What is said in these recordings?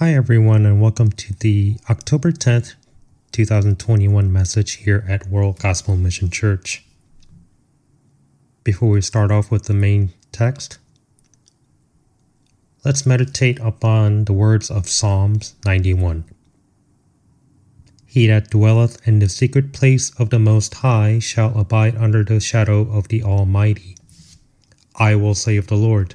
Hi, everyone, and welcome to the October 10th, 2021 message here at World Gospel Mission Church. Before we start off with the main text, let's meditate upon the words of Psalms 91. He that dwelleth in the secret place of the Most High shall abide under the shadow of the Almighty. I will say of the Lord,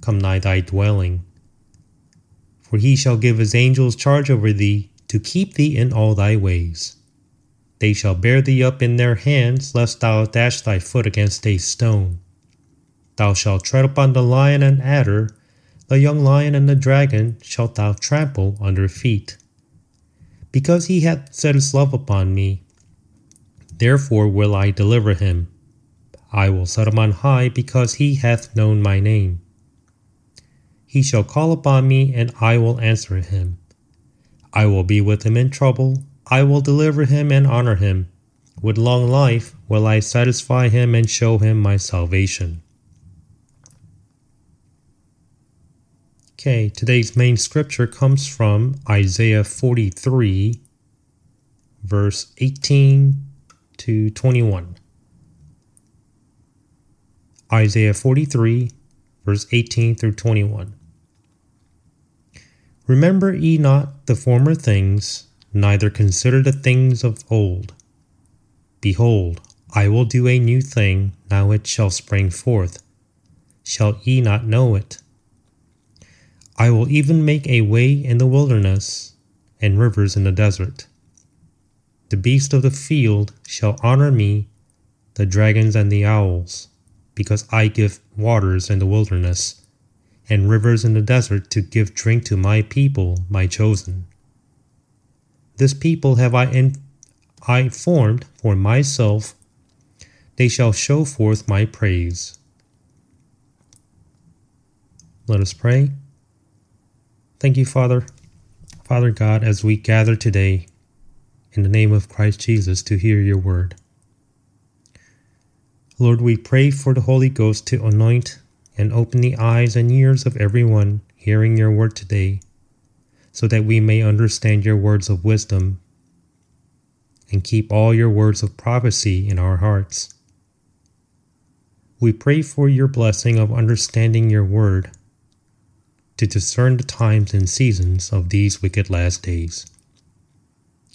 come nigh thy dwelling. For he shall give his angels charge over thee, to keep thee in all thy ways. They shall bear thee up in their hands, lest thou dash thy foot against a stone. Thou shalt tread upon the lion and adder, the young lion and the dragon shalt thou trample under feet. Because he hath set his love upon me, therefore will I deliver him. I will set him on high, because he hath known my name. He shall call upon me, and I will answer him. I will be with him in trouble. I will deliver him and honor him. With long life will I satisfy him and show him my salvation. Okay, today's main scripture comes from Isaiah 43, verse 18 to 21. Isaiah 43, verse 18 through 21. Remember ye not the former things, neither consider the things of old. Behold, I will do a new thing, now it shall spring forth. Shall ye not know it? I will even make a way in the wilderness, and rivers in the desert. The beasts of the field shall honor me, the dragons and the owls, because I give waters in the wilderness and rivers in the desert to give drink to my people, my chosen. This people have I, in, I formed for myself, they shall show forth my praise. Let us pray. Thank you, Father. Father God, as we gather today in the name of Christ Jesus to hear your word. Lord, we pray for the Holy Ghost to anoint and open the eyes and ears of everyone hearing your word today, so that we may understand your words of wisdom and keep all your words of prophecy in our hearts. We pray for your blessing of understanding your word to discern the times and seasons of these wicked last days.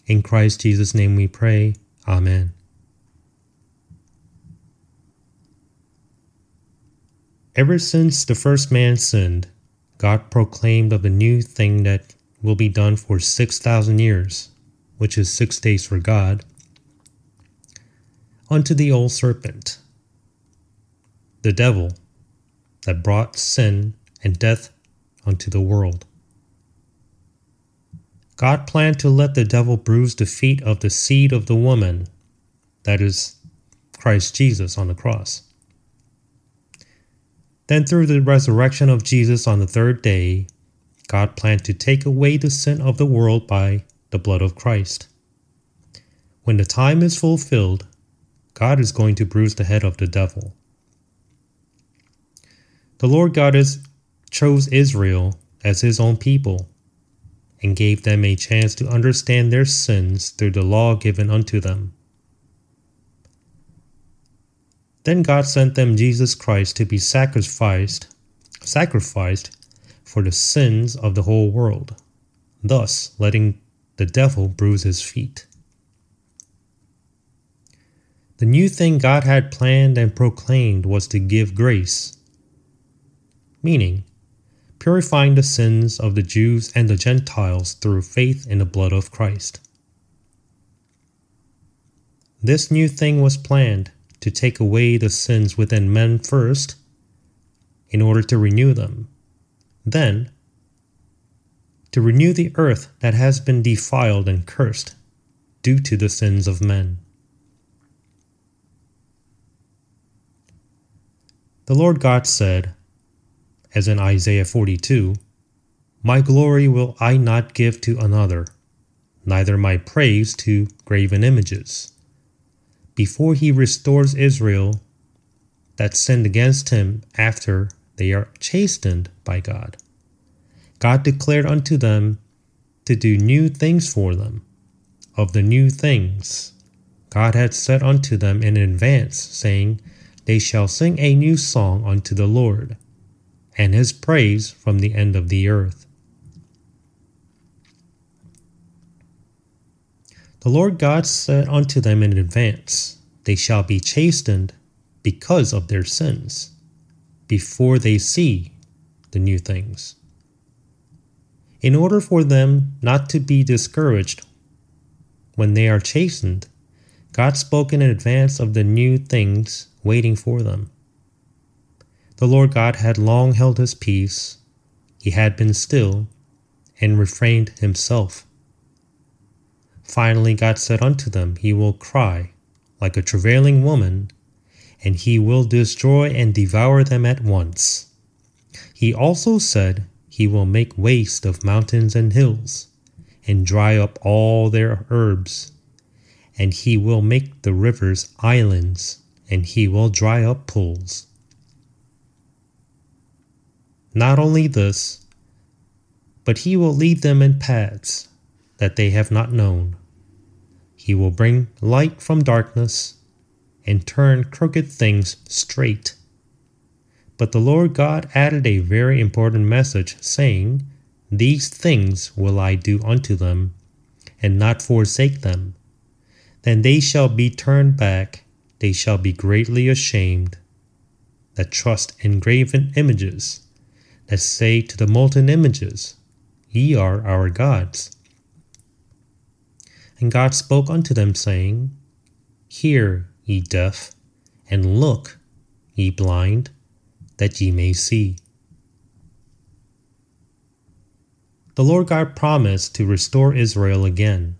In Christ Jesus' name we pray. Amen. Ever since the first man sinned, God proclaimed of a new thing that will be done for 6,000 years, which is six days for God, unto the old serpent, the devil, that brought sin and death unto the world. God planned to let the devil bruise the feet of the seed of the woman, that is, Christ Jesus on the cross. Then, through the resurrection of Jesus on the third day, God planned to take away the sin of the world by the blood of Christ. When the time is fulfilled, God is going to bruise the head of the devil. The Lord God is, chose Israel as his own people and gave them a chance to understand their sins through the law given unto them. Then God sent them Jesus Christ to be sacrificed, sacrificed for the sins of the whole world. thus letting the devil bruise his feet. The new thing God had planned and proclaimed was to give grace, meaning purifying the sins of the Jews and the Gentiles through faith in the blood of Christ. This new thing was planned to take away the sins within men first, in order to renew them. Then, to renew the earth that has been defiled and cursed due to the sins of men. The Lord God said, as in Isaiah 42, My glory will I not give to another, neither my praise to graven images. Before he restores Israel that sinned against him after they are chastened by God, God declared unto them to do new things for them. Of the new things God had said unto them in advance, saying, they shall sing a new song unto the Lord, and his praise from the end of the earth. The Lord God said unto them in advance, They shall be chastened because of their sins, before they see the new things. In order for them not to be discouraged when they are chastened, God spoke in advance of the new things waiting for them. The Lord God had long held his peace, he had been still, and refrained himself. Finally, God said unto them, He will cry like a travailing woman, and he will destroy and devour them at once. He also said, He will make waste of mountains and hills, and dry up all their herbs, and he will make the rivers islands and he will dry up pools. Not only this, but he will lead them in paths that they have not known. He will bring light from darkness and turn crooked things straight. But the Lord God added a very important message, saying, These things will I do unto them, and not forsake them. Then they shall be turned back they shall be greatly ashamed that trust in graven images, that say to the molten images, Ye are our gods. And God spoke unto them, saying, Hear, ye deaf, and look, ye blind, that ye may see. The Lord God promised to restore Israel again,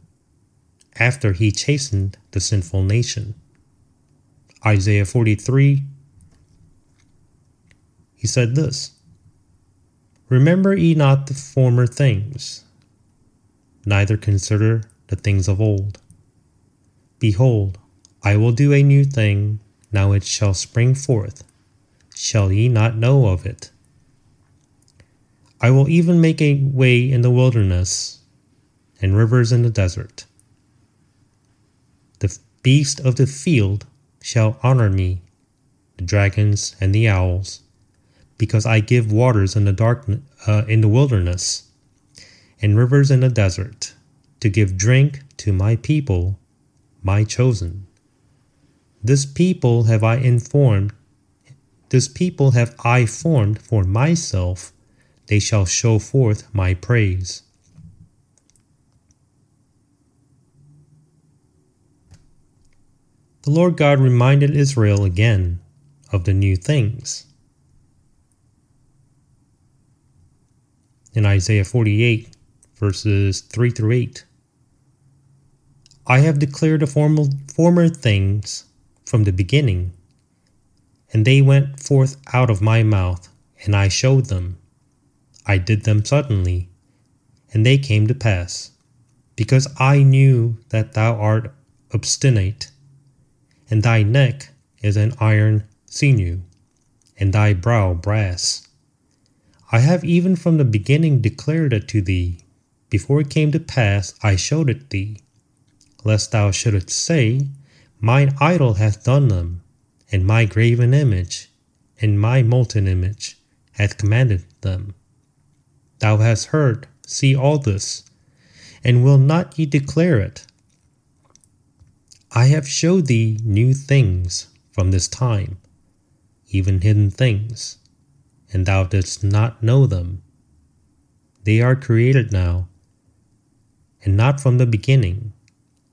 after he chastened the sinful nation. Isaiah 43, he said this Remember ye not the former things, neither consider the things of old. Behold, I will do a new thing, now it shall spring forth. Shall ye not know of it? I will even make a way in the wilderness and rivers in the desert. The beast of the field shall honor me, the dragons and the owls, because I give waters in the dark uh, in the wilderness, and rivers in the desert, to give drink to my people, my chosen. This people have I informed, this people have I formed for myself, they shall show forth my praise. the Lord God reminded Israel again of the new things. In Isaiah 48, verses 3 through 8, I have declared the formal, former things from the beginning, and they went forth out of my mouth, and I showed them. I did them suddenly, and they came to pass, because I knew that thou art obstinate and thy neck is an iron sinew, and thy brow brass. I have even from the beginning declared it to thee. Before it came to pass, I showed it thee, lest thou shouldest say, Mine idol hath done them, and my graven image, and my molten image, hath commanded them. Thou hast heard, see all this, and will not ye declare it? I have showed thee new things from this time, even hidden things, and thou didst not know them. They are created now, and not from the beginning,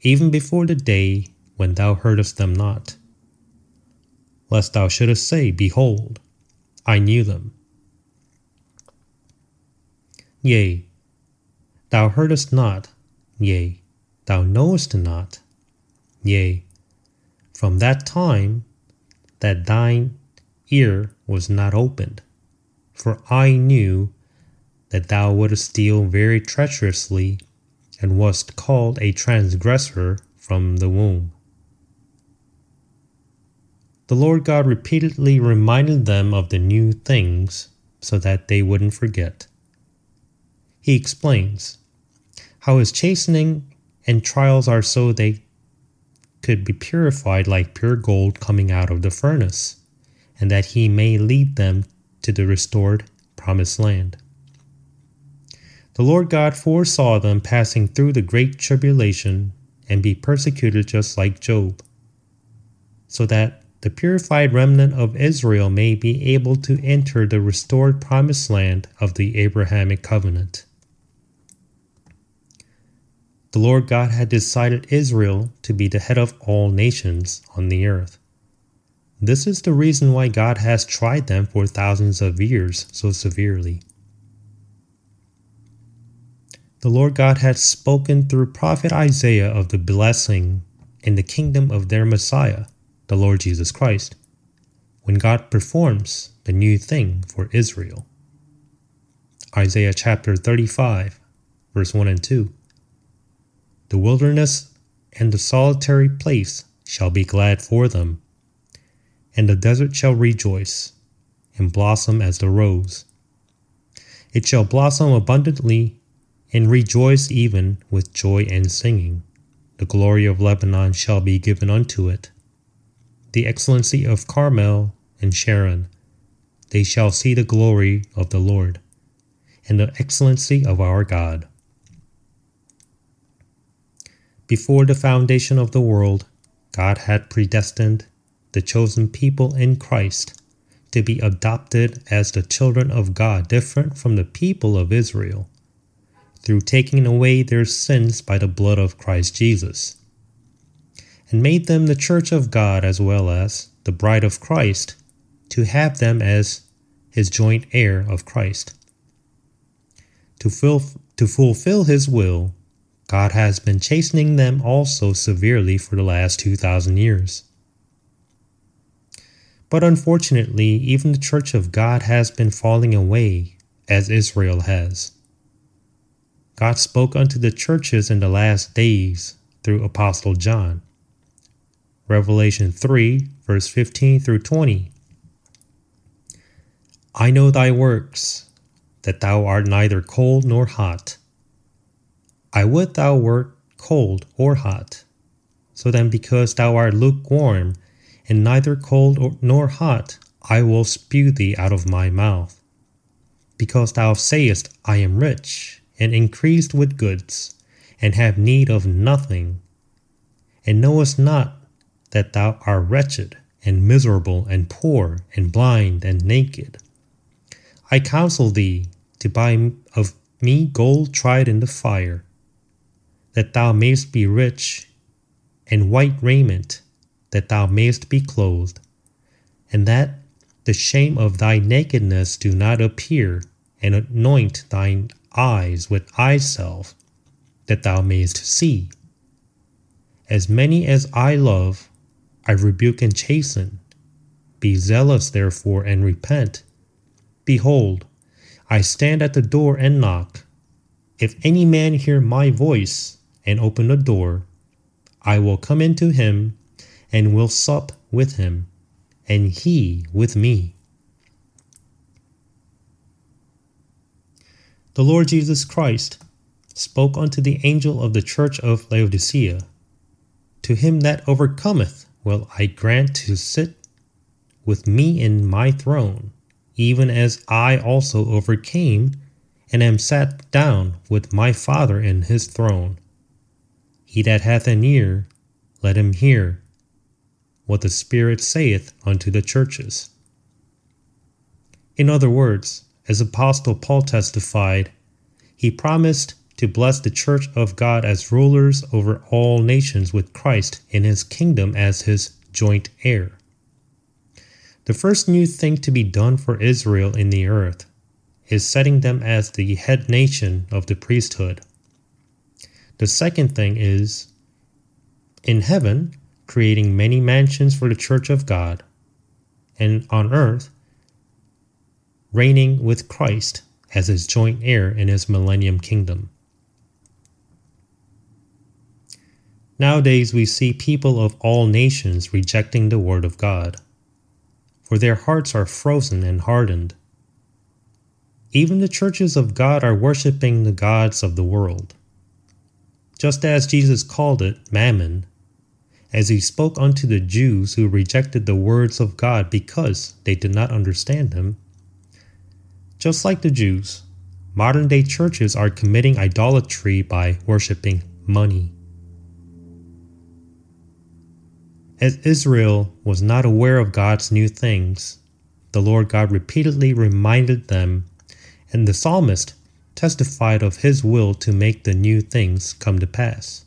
even before the day when thou heardest them not. Lest thou shouldest say, Behold, I knew them. Yea, thou heardest not, yea, thou knowest not, yea, from that time that thine ear was not opened. For I knew that thou wouldst deal very treacherously, and wast called a transgressor from the womb. The Lord God repeatedly reminded them of the new things so that they wouldn't forget. He explains how his chastening and trials are so they could be purified like pure gold coming out of the furnace, and that he may lead them to the restored promised land. The Lord God foresaw them passing through the great tribulation and be persecuted just like Job, so that the purified remnant of Israel may be able to enter the restored promised land of the Abrahamic covenant. The Lord God had decided Israel to be the head of all nations on the earth. This is the reason why God has tried them for thousands of years so severely. The Lord God had spoken through prophet Isaiah of the blessing in the kingdom of their Messiah, the Lord Jesus Christ, when God performs the new thing for Israel. Isaiah chapter 35, verse 1 and 2. The wilderness and the solitary place shall be glad for them, and the desert shall rejoice and blossom as the rose. It shall blossom abundantly and rejoice even with joy and singing. The glory of Lebanon shall be given unto it. The excellency of Carmel and Sharon, they shall see the glory of the Lord, and the excellency of our God. Before the foundation of the world, God had predestined the chosen people in Christ to be adopted as the children of God, different from the people of Israel through taking away their sins by the blood of Christ Jesus, and made them the church of God as well as the bride of Christ, to have them as his joint heir of Christ. To, ful- to fulfill his will, God has been chastening them also severely for the last 2,000 years. But unfortunately, even the church of God has been falling away, as Israel has. God spoke unto the churches in the last days through Apostle John. Revelation 3, verse 15 through 20. I know thy works, that thou art neither cold nor hot. I would thou wert cold or hot. So then, because thou art lukewarm, and neither cold nor hot, I will spew thee out of my mouth. Because thou sayest, I am rich, and increased with goods, and have need of nothing, and knowest not that thou art wretched, and miserable, and poor, and blind, and naked. I counsel thee to buy of me gold tried in the fire, that thou mayst be rich, and white raiment, that thou mayst be clothed, and that the shame of thy nakedness do not appear, and anoint thine eyes with salve, that thou mayest see. As many as I love, I rebuke and chasten. Be zealous, therefore, and repent. Behold, I stand at the door and knock. If any man hear my voice and open the door, I will come into him and will sup with him, and he with me. The Lord Jesus Christ spoke unto the angel of the church of Laodicea To him that overcometh will I grant to sit with me in my throne, even as I also overcame and am sat down with my Father in his throne. He that hath an ear, let him hear what the Spirit saith unto the churches. In other words, as Apostle Paul testified, he promised to bless the church of God as rulers over all nations with Christ in his kingdom as his joint heir. The first new thing to be done for Israel in the earth is setting them as the head nation of the priesthood. The second thing is in heaven, creating many mansions for the church of God, and on earth, reigning with Christ as his joint heir in his millennium kingdom. Nowadays, we see people of all nations rejecting the Word of God for their hearts are frozen and hardened. Even the churches of God are worshiping the gods of the world. Just as Jesus called it mammon, as he spoke unto the Jews who rejected the words of God because they did not understand them. Just like the Jews, modern day churches are committing idolatry by worshiping money. As Israel was not aware of God's new things, the Lord God repeatedly reminded them, and the psalmist testified of his will to make the new things come to pass.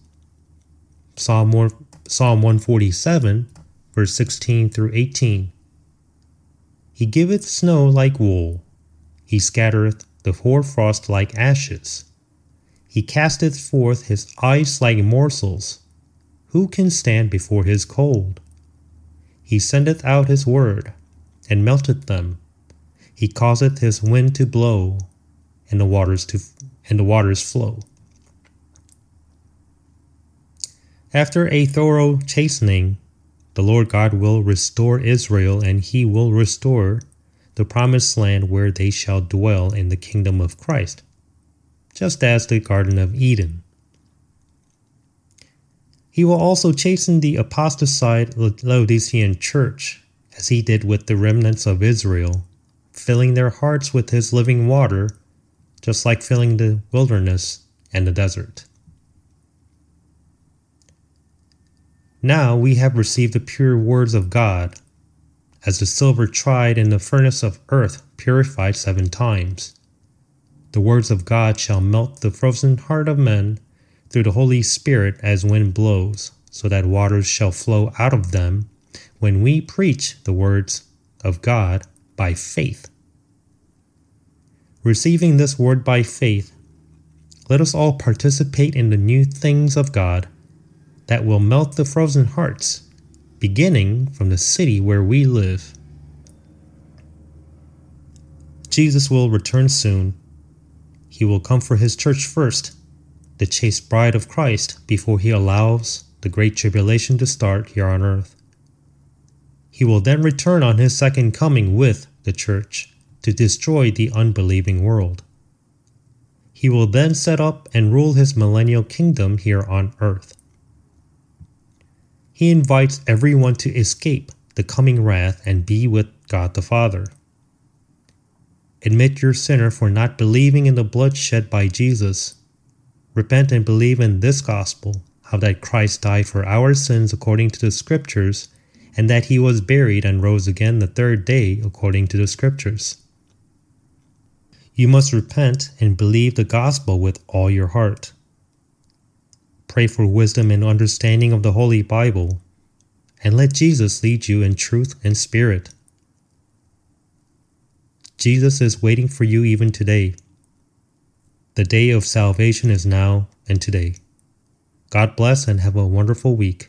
Psalm, Psalm 147, verse 16 through 18. He giveth snow like wool, he scattereth the hoarfrost like ashes. He casteth forth his ice like morsels who can stand before his cold? He sendeth out his word, and melteth them. He causeth his wind to blow, and the waters to and the waters flow. After a thorough chastening, the Lord God will restore Israel, and he will restore the promised land where they shall dwell in the kingdom of Christ, just as the Garden of Eden. He will also chasten the apostatized Laodicean church, as he did with the remnants of Israel, filling their hearts with his living water, just like filling the wilderness and the desert. Now we have received the pure words of God, as the silver tried in the furnace of earth purified seven times. The words of God shall melt the frozen heart of men through the Holy Spirit as wind blows, so that waters shall flow out of them when we preach the words of God by faith. Receiving this word by faith, let us all participate in the new things of God that will melt the frozen hearts, beginning from the city where we live. Jesus will return soon. He will come for his church first the chaste bride of Christ before he allows the great tribulation to start here on earth. He will then return on his second coming with the church to destroy the unbelieving world. He will then set up and rule his millennial kingdom here on earth. He invites everyone to escape the coming wrath and be with God the Father. Admit your sinner for not believing in the blood shed by Jesus Repent and believe in this gospel, how that Christ died for our sins according to the Scriptures, and that he was buried and rose again the third day according to the Scriptures. You must repent and believe the gospel with all your heart. Pray for wisdom and understanding of the Holy Bible, and let Jesus lead you in truth and spirit. Jesus is waiting for you even today. The day of salvation is now and today. God bless and have a wonderful week.